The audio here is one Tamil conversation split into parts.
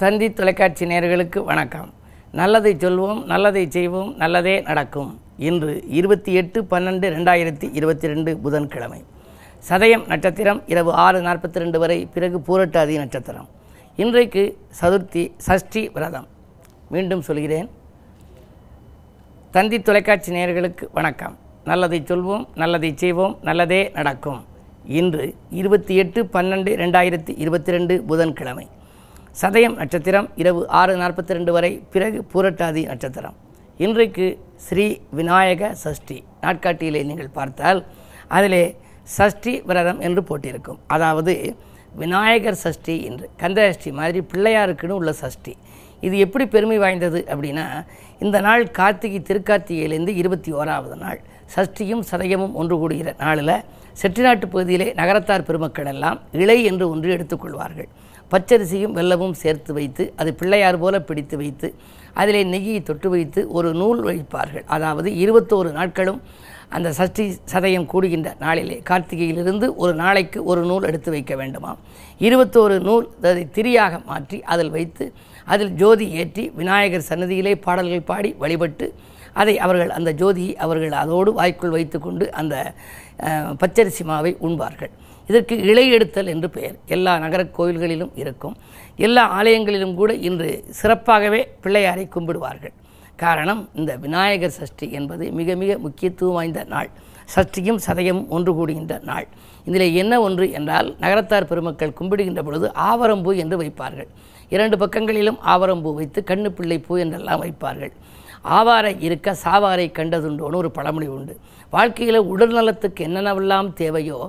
தந்தி தொலைக்காட்சி நேயர்களுக்கு வணக்கம். நல்லதை சொல்வோம் நல்லதை செய்வோம் நல்லதே நடக்கும். இன்று இருபத்தி எட்டு பன்னெண்டு ரெண்டாயிரத்தி இருபத்தி ரெண்டு புதன்கிழமை. சதயம் நட்சத்திரம் இரவு ஆறு நாற்பத்தி ரெண்டு வரை பிறகு பூரட்டாதி நட்சத்திரம். இன்றைக்கு சதுர்த்தி சஷ்டி விரதம். மீண்டும் சொல்கிறேன். தந்தி தொலைக்காட்சி நேயர்களுக்கு வணக்கம். நல்லதை சொல்வோம் நல்லதை செய்வோம் நல்லதே நடக்கும். இன்று இருபத்தி எட்டு பன்னெண்டு ரெண்டாயிரத்தி இருபத்தி ரெண்டு புதன்கிழமை. சதயம் நட்சத்திரம் இரவு ஆறு நாற்பத்தி ரெண்டு வரை பிறகு பூரட்டாதி நட்சத்திரம். இன்றைக்கு ஸ்ரீ விநாயக சஷ்டி. நாட்காட்டியிலே நீங்கள் பார்த்தால் அதிலே சஷ்டி விரதம் என்று போட்டிருக்கும். அதாவது விநாயகர் சஷ்டி என்று கந்தஷ்டி மாதிரி பிள்ளையாருக்குன்னு உள்ள சஷ்டி. இது எப்படி பெருமை வாய்ந்தது அப்படின்னா இந்த நாள் கார்த்திகை திருக்கார்த்திகையிலேருந்து இருபத்தி ஓராவது நாள். சஷ்டியும் சதயமும் ஒன்று கூடுகிற நாளில் செட்டிநாட்டு பகுதியிலே நகரத்தார் பெருமக்கள் எல்லாம் இலை என்று ஒன்று எடுத்துக்கொள்வார்கள் பச்சரிசியும் வெல்லமும் சேர்த்து வைத்து அது பிள்ளையார் போல பிடித்து வைத்து அதிலே நெய்யை தொட்டு வைத்து ஒரு நூல் வைப்பார்கள். அதாவது இருபத்தோரு நாட்களும் அந்த சஷ்டி சதயம் கூடுகின்ற நாளிலே கார்த்திகையிலிருந்து ஒரு நாளைக்கு ஒரு நூல் எடுத்து வைக்க வேண்டுமாம். இருபத்தோரு நூல் அதை திரியாக மாற்றி அதில் வைத்து அதில் ஜோதி ஏற்றி விநாயகர் சன்னதியிலே பாடல்கள் பாடி வழிபட்டு அதை அவர்கள் அந்த ஜோதியை அவர்கள் அதோடு வாய்க்குள் வைத்துக்கொண்டு அந்த பச்சரிசி மாவை உண்பார்கள். இதற்கு இலை எடுத்தல் என்று பெயர். எல்லா நகர கோயில்களிலும் இருக்கும். எல்லா ஆலயங்களிலும் கூட இன்று சிறப்பாகவே பிள்ளையாரை கும்பிடுவார்கள்? காரணம் இந்த விநாயகர் சஷ்டி என்பது மிக மிக முக்கியத்துவம் வாய்ந்த நாள். சஷ்டியும் சதயமும் ஒன்று கூடுகின்ற நாள். இதில் என்ன ஒன்று என்றால் நகரத்தார் பெருமக்கள் கும்பிடுகின்ற பொழுது ஆவரம்பூ என்று வைப்பார்கள். இரண்டு பக்கங்களிலும் ஆவரம்பூ வைத்து கண்ணு பிள்ளை பூ என்றெல்லாம் வைப்பார்கள். ஆவாரை இருக்க சாவாரை கண்டதுண்டோன்னு ஒரு பழமொழி உண்டு. வாழ்க்கையில் உடல் நலத்துக்கு என்னென்னவெல்லாம் தேவையோ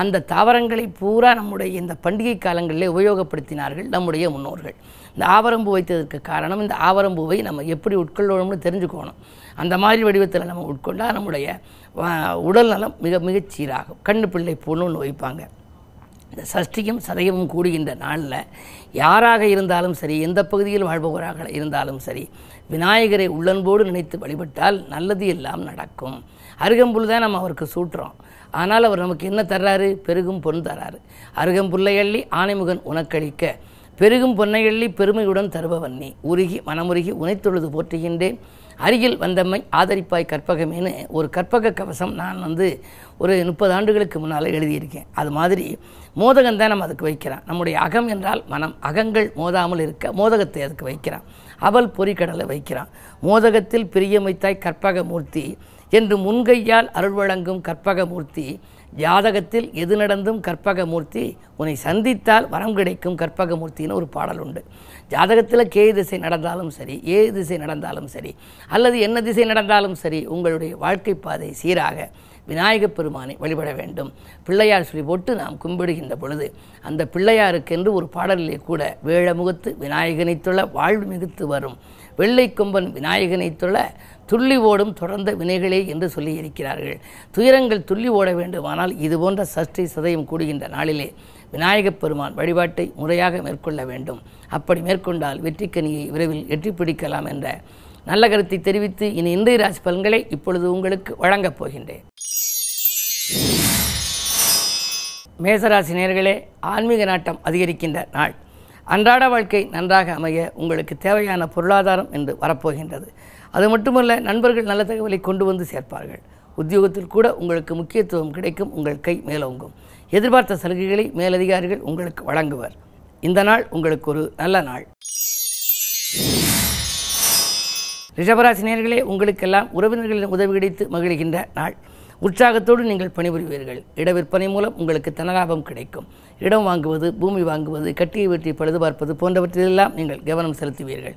அந்த தாவரங்களை பூரா நம்முடைய இந்த பண்டிகை காலங்களிலே உபயோகப்படுத்தினார்கள் நம்முடைய முன்னோர்கள். இந்த ஆவரம்பூ வைத்ததற்கு காரணம் இந்த ஆவரம்பூவை நம்ம எப்படி உட்கொள்ளணும்னு தெரிஞ்சுக்கணும். அந்த மாதிரி வடிவத்தில் நம்ம உட்கொண்டால் நம்முடைய உடல் நலம் மிக மிகச் சீராகும். கண்ணு பிள்ளை பூன்னு ஒன்று வைப்பாங்க இந்த சஷ்டியும் சதயமும் கூடுகின்ற நாளில் யாராக இருந்தாலும் சரி எந்த பகுதியில் வாழ்பவராக இருந்தாலும் சரி விநாயகரை உள்ளன்போடு நினைத்து வழிபட்டால் நல்லது எல்லாம் நடக்கும். அருகம்புல் தான் நம்ம அவருக்கு சூட்டுறோம். ஆனால் அவர் நமக்கு என்ன தர்றாரு? பெருகும் பொன் தர்றாரு அருகம்புல்லை அள்ளி ஆனைமுகன் உனக்களிக்க. பெருகும் பொன்னை அள்ளி பெருமையுடன் தருபவன் நீ. உருகி மனமுருகி உனைத்தொழுது போற்றுகின்றேன். அருகில் வந்தம்மை ஆதரிப்பாய் கற்பகமேன்னு ஒரு கற்பக கவசம் நான் வந்து ஒரு முப்பது ஆண்டுகளுக்கு முன்னால் எழுதியிருக்கேன். அது மாதிரி மோதகம் தான் நம்ம அதுக்கு வைக்கிறான். நம்முடைய அகம் என்றால் மனம். அகங்கள் மோதாமல் இருக்க மோதகத்தை அதுக்கு வைக்கிறான். அவல் பொறிக்கடலை வைக்கிறான். மோதகத்தில் பிரியமைத்தாய் கற்பகமூர்த்தி என்று முன்கையால் அருள் வழங்கும் கற்பகமூர்த்தி ஜாதகத்தில் எது நடந்தும் கற்பகமூர்த்தி உன்னை சந்தித்தால் வரம் கிடைக்கும் கற்பகமூர்த்தின்னு ஒரு பாடல் உண்டு. ஜாதகத்தில் கே திசை நடந்தாலும் சரி ஏ திசை நடந்தாலும் சரி அல்லது என்ன திசை நடந்தாலும் சரி உங்களுடைய வாழ்க்கை பாதை சீராக விநாயகப் பெருமானை வழிபட வேண்டும். பிள்ளையார் சொல்லி போட்டு நாம் கும்பிடுகின்ற பொழுது அந்த பிள்ளையாருக்கென்று ஒரு பாடலிலே கூட வேழமுகத்து விநாயகனைத்துள்ள வாழ்வு மிகுத்து வரும். வெள்ளை கொம்பன் விநாயகனை தொழ துள்ளி ஓடும் தொடர்ந்த வினைகளே என்று சொல்லியிருக்கிறார்கள். துயரங்கள் துள்ளி ஓட வேண்டுமானால் இது போன்ற சஷ்டி சதயம் கூடுகின்ற நாளிலே விநாயகப் பெருமான் வழிபாட்டை முறையாக மேற்கொள்ள வேண்டும். அப்படி மேற்கொண்டால் வெற்றிக்கனியை விரைவில் எட்டி பிடிக்கலாம் என்ற நல்ல கருத்தை தெரிவித்து இனி இன்றைய ராசி பலன்களை இப்பொழுது உங்களுக்கு வழங்கப் போகின்றேன். மேசராசி நேர்களே ஆன்மீக நாட்டம் அதிகரிக்கின்ற நாள். அன்றாட வாழ்க்கை நன்றாக அமைய உங்களுக்கு தேவையான பொருளாதாரம் என்று வரப்போகின்றது. அது மட்டுமல்ல நண்பர்கள் நல்ல தகவலை கொண்டு வந்து சேர்ப்பார்கள். உத்தியோகத்தில் கூட உங்களுக்கு முக்கியத்துவம் கிடைக்கும் உங்கள் கை மேலோங்கும். எதிர்பார்த்த சலுகைகளை மேலதிகாரிகள் உங்களுக்கு வழங்குவர். இந்த நாள் உங்களுக்கு ஒரு நல்ல நாள். ரிஷபராசினியர்களே உங்களுக்கெல்லாம் உறவினர்களின் உதவி கிடைத்து மகிழ்கின்ற நாள். உற்சாகத்தோடு நீங்கள் பணிபுரிவீர்கள். இட விற்பனை மூலம் உங்களுக்கு தனலாபம் கிடைக்கும். இடம் வாங்குவது பூமி வாங்குவது கட்டியை வெட்டி பழுது பார்ப்பது போன்றவற்றிலெல்லாம் நீங்கள் கவனம் செலுத்துவீர்கள்.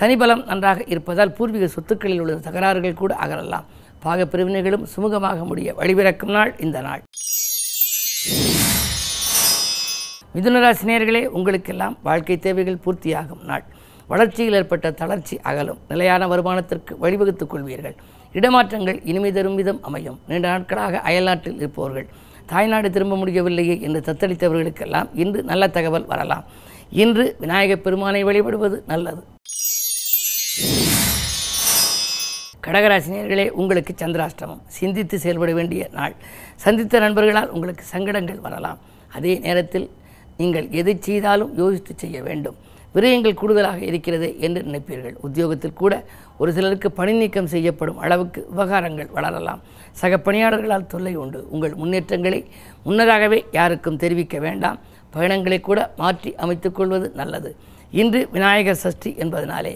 சனிபலம் நன்றாக இருப்பதால் பூர்வீக சொத்துக்களில் உள்ள தகராறுகள் கூட அகலலாம் பாகப் பிரிவினைகளும் சுமூகமாக முடிய வழிபிறக்கும் நாள் இந்த நாள். மிதுனராசினியர்களே உங்களுக்கெல்லாம் வாழ்க்கை தேவைகள் பூர்த்தியாகும் நாள். வளர்ச்சியில் ஏற்பட்ட தளர்ச்சி அகலும். நிலையான வருமானத்திற்கு வழிவகுத்துக் கொள்வீர்கள். இடமாற்றங்கள் இனிமை தரும் விதம் அமையும். நீண்ட நாட்களாக அயல்நாட்டில் இருப்பவர்கள் தாய்நாடு திரும்ப முடியவில்லையே என்று தத்தளித்தவர்களுக்கெல்லாம் இன்று நல்ல தகவல் வரலாம். இன்று விநாயகப் பெருமானை வழிபடுவது நல்லது. கடகராசினியர்களே உங்களுக்கு சந்திராஷ்டமம். சிந்தித்து செயல்பட வேண்டிய நாள். சந்தித்த நண்பர்களால் உங்களுக்கு சங்கடங்கள் வரலாம். அதே நேரத்தில் நீங்கள் எதை செய்தாலும் யோசித்து செய்ய வேண்டும். விரயங்கள் கூடுதலாக இருக்கிறது என்று நினைப்பீர்கள். உத்தியோகத்தில் கூட ஒரு சிலருக்கு பணி நீக்கம் செய்யப்படும் அளவுக்கு விவகாரங்கள் வளரலாம். சக பணியாளர்களால் தொல்லை உண்டு. உங்கள் முன்னேற்றங்களை முன்னதாகவே யாருக்கும் தெரிவிக்க வேண்டாம். பயணங்களை கூட மாற்றி அமைத்துக் கொள்வது நல்லது. இன்று விநாயகர் சஷ்டி என்பதனாலே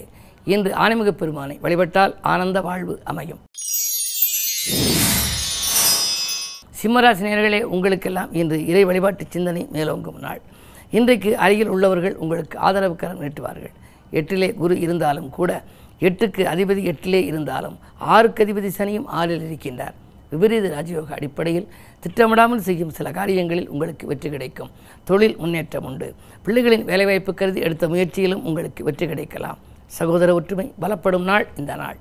இன்று ஆன்மீக பெருமானை வழிபட்டால் ஆனந்த வாழ்வு அமையும். சிம்மராசினியர்களே உங்களுக்கெல்லாம் இன்று இறை வழிபாட்டு சிந்தனை மேலோங்கும் நாள். இன்றைக்கு அருகில் உள்ளவர்கள் உங்களுக்கு ஆதரவு கரம் நீட்டுவார்கள். எட்டிலே குரு இருந்தாலும் கூட எட்டுக்கு அதிபதி எட்டிலே இருந்தாலும் ஆறுக்கு அதிபதி சனியும் ஆறில் இருக்கின்றார். விபரீத ராஜயோக அடிப்படையில் திட்டமிடாமல் செய்யும் சில காரியங்களில் உங்களுக்கு வெற்றி கிடைக்கும். தொழில் முன்னேற்றம் உண்டு. பிள்ளைகளின் வேலைவாய்ப்பு கருதி எடுத்த முயற்சியிலும் உங்களுக்கு வெற்றி கிடைக்கலாம். சகோதர ஒற்றுமை பலப்படும் நாள் இந்த நாள்.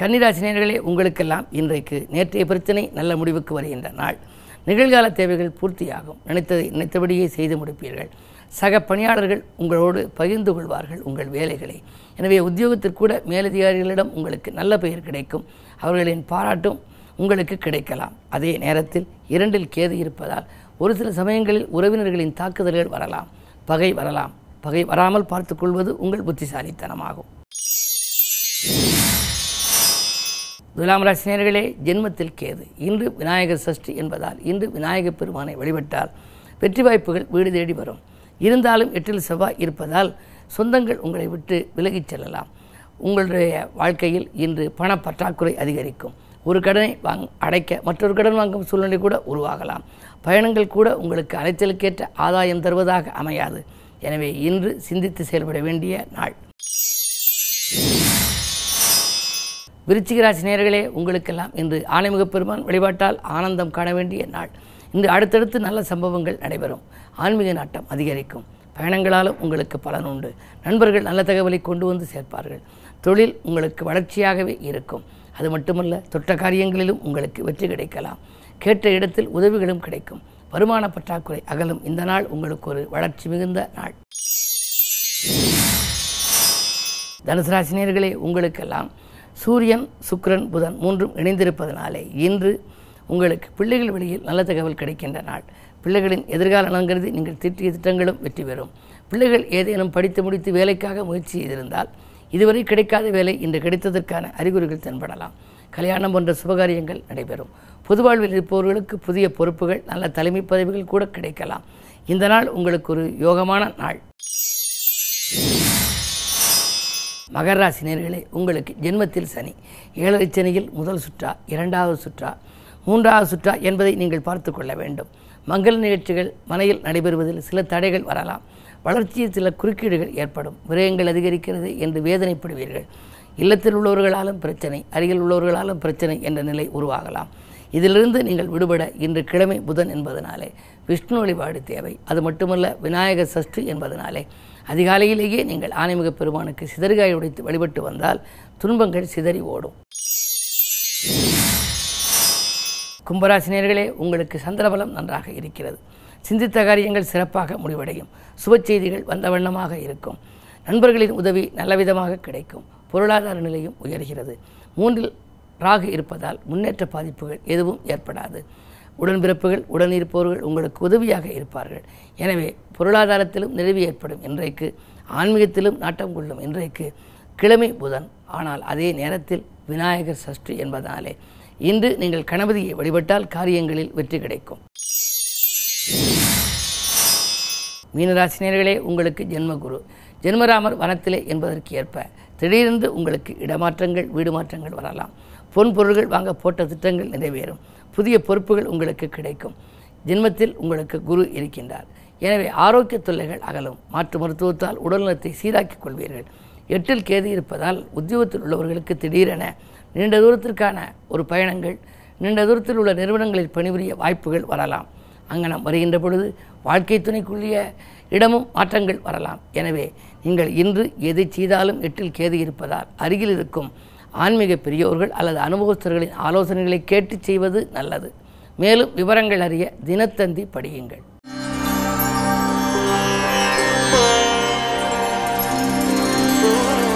கன்னிராசினியர்களே உங்களுக்கெல்லாம் இன்றைக்கு நேற்றைய பிரச்சனை நல்ல முடிவுக்கு வருகின்ற நாள். நிகழ்கால தேவைகள் பூர்த்தியாகும். நினைத்ததை நினைத்தபடியே செய்து முடிப்பீர்கள். சக பணியாளர்கள் உங்களோடு பகிர்ந்து கொள்வார்கள் உங்கள் வேலைகளை. எனவே உத்தியோகத்திற்கூட மேலதிகாரிகளிடம் உங்களுக்கு நல்ல பெயர் கிடைக்கும். அவர்களின் பாராட்டும் உங்களுக்கு கிடைக்கலாம். அதே நேரத்தில் இரண்டில் கேது இருப்பதால் ஒரு சில சமயங்களில் உறவினர்களின் தாக்குதல்கள் வரலாம். பகை வரலாம். பகை வராமல் பார்த்துக்கொள்வது உங்கள் புத்திசாலித்தனமாகும். துலாம் ராசினியர்களே ஜென்மத்தில் கேது. இன்று விநாயகர் சஷ்டி என்பதால் இன்று விநாயகர் பெருமானை வழிபட்டால் வெற்றி வாய்ப்புகள் வீடு தேடி வரும். இருந்தாலும் எட்டில் செவ்வாய் இருப்பதால் சொந்தங்கள் உங்களை விட்டு விலகிச் செல்லலாம். உங்களுடைய வாழ்க்கையில் இன்று பண பற்றாக்குறை அதிகரிக்கும். ஒரு கடனை வாங் அடைக்க மற்றொரு கடன் வாங்கும் சூழ்நிலை கூட உருவாகலாம். பயணங்கள் கூட உங்களுக்கு அலைச்சலுக்கேற்ற ஆதாயம் தருவதாக அமையாது. எனவே இன்று சிந்தித்து செயல்பட வேண்டிய நாள். விருச்சிகராசி நேர்களே உங்களுக்கெல்லாம் இன்று ஆணைமுக பெருமான் வழிபாட்டால் ஆனந்தம் காண வேண்டிய நாள். இன்று அடுத்தடுத்து நல்ல சம்பவங்கள் நடைபெறும். ஆன்மீக நாட்டம் அதிகரிக்கும். பயணங்களாலும் உங்களுக்கு பலன் உண்டு. நண்பர்கள் நல்ல தகவலை கொண்டு வந்து சேர்ப்பார்கள். தொழில் உங்களுக்கு வளர்ச்சியாகவே இருக்கும். அது மட்டுமல்ல தொட்ட காரியங்களிலும் உங்களுக்கு வெற்றி கிடைக்கலாம். கேட்ட இடத்தில் உதவிகளும் கிடைக்கும். வருமான பற்றாக்குறை அகலும். இந்த நாள் உங்களுக்கு ஒரு வளர்ச்சி மிகுந்த நாள். தனுசு ராசினியர்களே உங்களுக்கெல்லாம் சூரியன் சுக்ரன் புதன் மூன்றும் இணைந்திருப்பதனாலே இன்று உங்களுக்கு பிள்ளைகள் வழியில் நல்ல தகவல் கிடைக்கின்ற நாள். பிள்ளைகளின் எதிர்கால நலங்கிறது நீங்கள் திட்டிய திட்டங்களும் வெற்றி பெறும். பிள்ளைகள் ஏதேனும் படித்து முடித்து வேலைக்காக முயற்சி செய்திருந்தால் இதுவரை கிடைக்காத வேலை இன்று கிடைத்ததற்கான அறிகுறிகள் தென்படலாம். கல்யாணம் போன்ற சுபகாரியங்கள் நடைபெறும். பொது வாழ்வில் இருப்பவர்களுக்கு புதிய பொறுப்புகள் நல்ல தலைமை பதவிகள் கூட கிடைக்கலாம். இந்த நாள் உங்களுக்கு ஒரு யோகமான நாள். மகர நேர்களே உங்களுக்கு ஜென்மத்தில் சனி. ஏழரை சனியில் முதல் சுற்றா இரண்டாவது சுற்றா மூன்றாவது சுற்றா என்பதை நீங்கள் பார்த்து கொள்ள வேண்டும். மங்கள நிகழ்ச்சிகள் மனையில் நடைபெறுவதில் சில தடைகள் வரலாம். வளர்ச்சியில் சில குறுக்கீடுகள் ஏற்படும். விரயங்கள் அதிகரிக்கிறது என்று வேதனைப்படுவீர்கள். இல்லத்தில் உள்ளவர்களாலும் பிரச்சனை அருகில் உள்ளவர்களாலும் பிரச்சனை என்ற நிலை உருவாகலாம். இதிலிருந்து நீங்கள் விடுபட இன்று கிழமை புதன் என்பதனாலே விஷ்ணு வழிபாடு தேவை. அது மட்டுமல்ல விநாயகர் சஷ்டி என்பதனாலே. அதிகாலையிலேயே நீங்கள் ஆனைமுக பெருமானுக்கு சிதறுகாய் உடைத்து வழிபட்டு வந்தால் துன்பங்கள் சிதறி ஓடும். கும்பராசினியர்களே உங்களுக்கு சந்திரபலம் நன்றாக இருக்கிறது. சிந்தித்த காரியங்கள் சிறப்பாக முடிவடையும். சுப செய்திகள் வந்த வண்ணமாக இருக்கும். நண்பர்களின் உதவி நல்லவிதமாக கிடைக்கும். பொருளாதார நிலையும் உயர்கிறது. மூன்றில் ராகு இருப்பதால் முன்னேற்ற பாதிப்புகள் எதுவும் ஏற்படாது. உடன்பிறப்புகள் உடனிருப்பவர்கள் உங்களுக்கு உதவியாக இருப்பார்கள். எனவே பொருளாதாரத்திலும் நிறைவு ஏற்படும் இன்றைக்கு ஆன்மீகத்திலும் நாட்டம் கொள்ளும் இன்றைக்கு கிழமை புதன். ஆனால் அதே நேரத்தில் விநாயகர் சஷ்டி என்பதனாலே இன்று நீங்கள் கணபதியை வழிபட்டால் காரியங்களில் வெற்றி கிடைக்கும். மீனராசினியர்களே உங்களுக்கு ஜென்மகுரு. ஜென்மராமர் வனத்திலே என்பதற்கு ஏற்ப திடீரென்று உங்களுக்கு இடமாற்றங்கள் வீடு மாற்றங்கள் வரலாம். பொன் பொருள்கள் வாங்க போட்ட திட்டங்கள் நிறைவேறும். புதிய பொறுப்புகள் உங்களுக்கு கிடைக்கும். ஜென்மத்தில் உங்களுக்கு குரு இருக்கின்றார். எனவே ஆரோக்கிய தொல்லைகள் அகலும். மாற்று மருத்துவத்தால் உடல்நலத்தை சீராக்கிக் கொள்வீர்கள். எட்டில் கேது இருப்பதால் உத்தியோகத்தில் உள்ளவர்களுக்கு திடீரென நீண்ட தூரத்திற்கான ஒரு பயணங்கள் நீண்ட தூரத்தில் உள்ள நிறுவனங்களில் பணிபுரிய வாய்ப்புகள் வரலாம். அங்கனம் வருகின்ற பொழுது வாழ்க்கை துணைக்குரிய இடமும் மாற்றங்கள் வரலாம். எனவே நீங்கள் இன்று எதை செய்தாலும் எட்டில் கேது இருப்பதால் அருகில் இருக்கும் ஆன்மீக பெரியோர்கள் அல்லது அனுபவஸ்தர்களின் ஆலோசனைகளை கேட்டு செய்வது நல்லது. மேலும் விவரங்கள் அறிய தினத்தந்தி படியுங்கள்.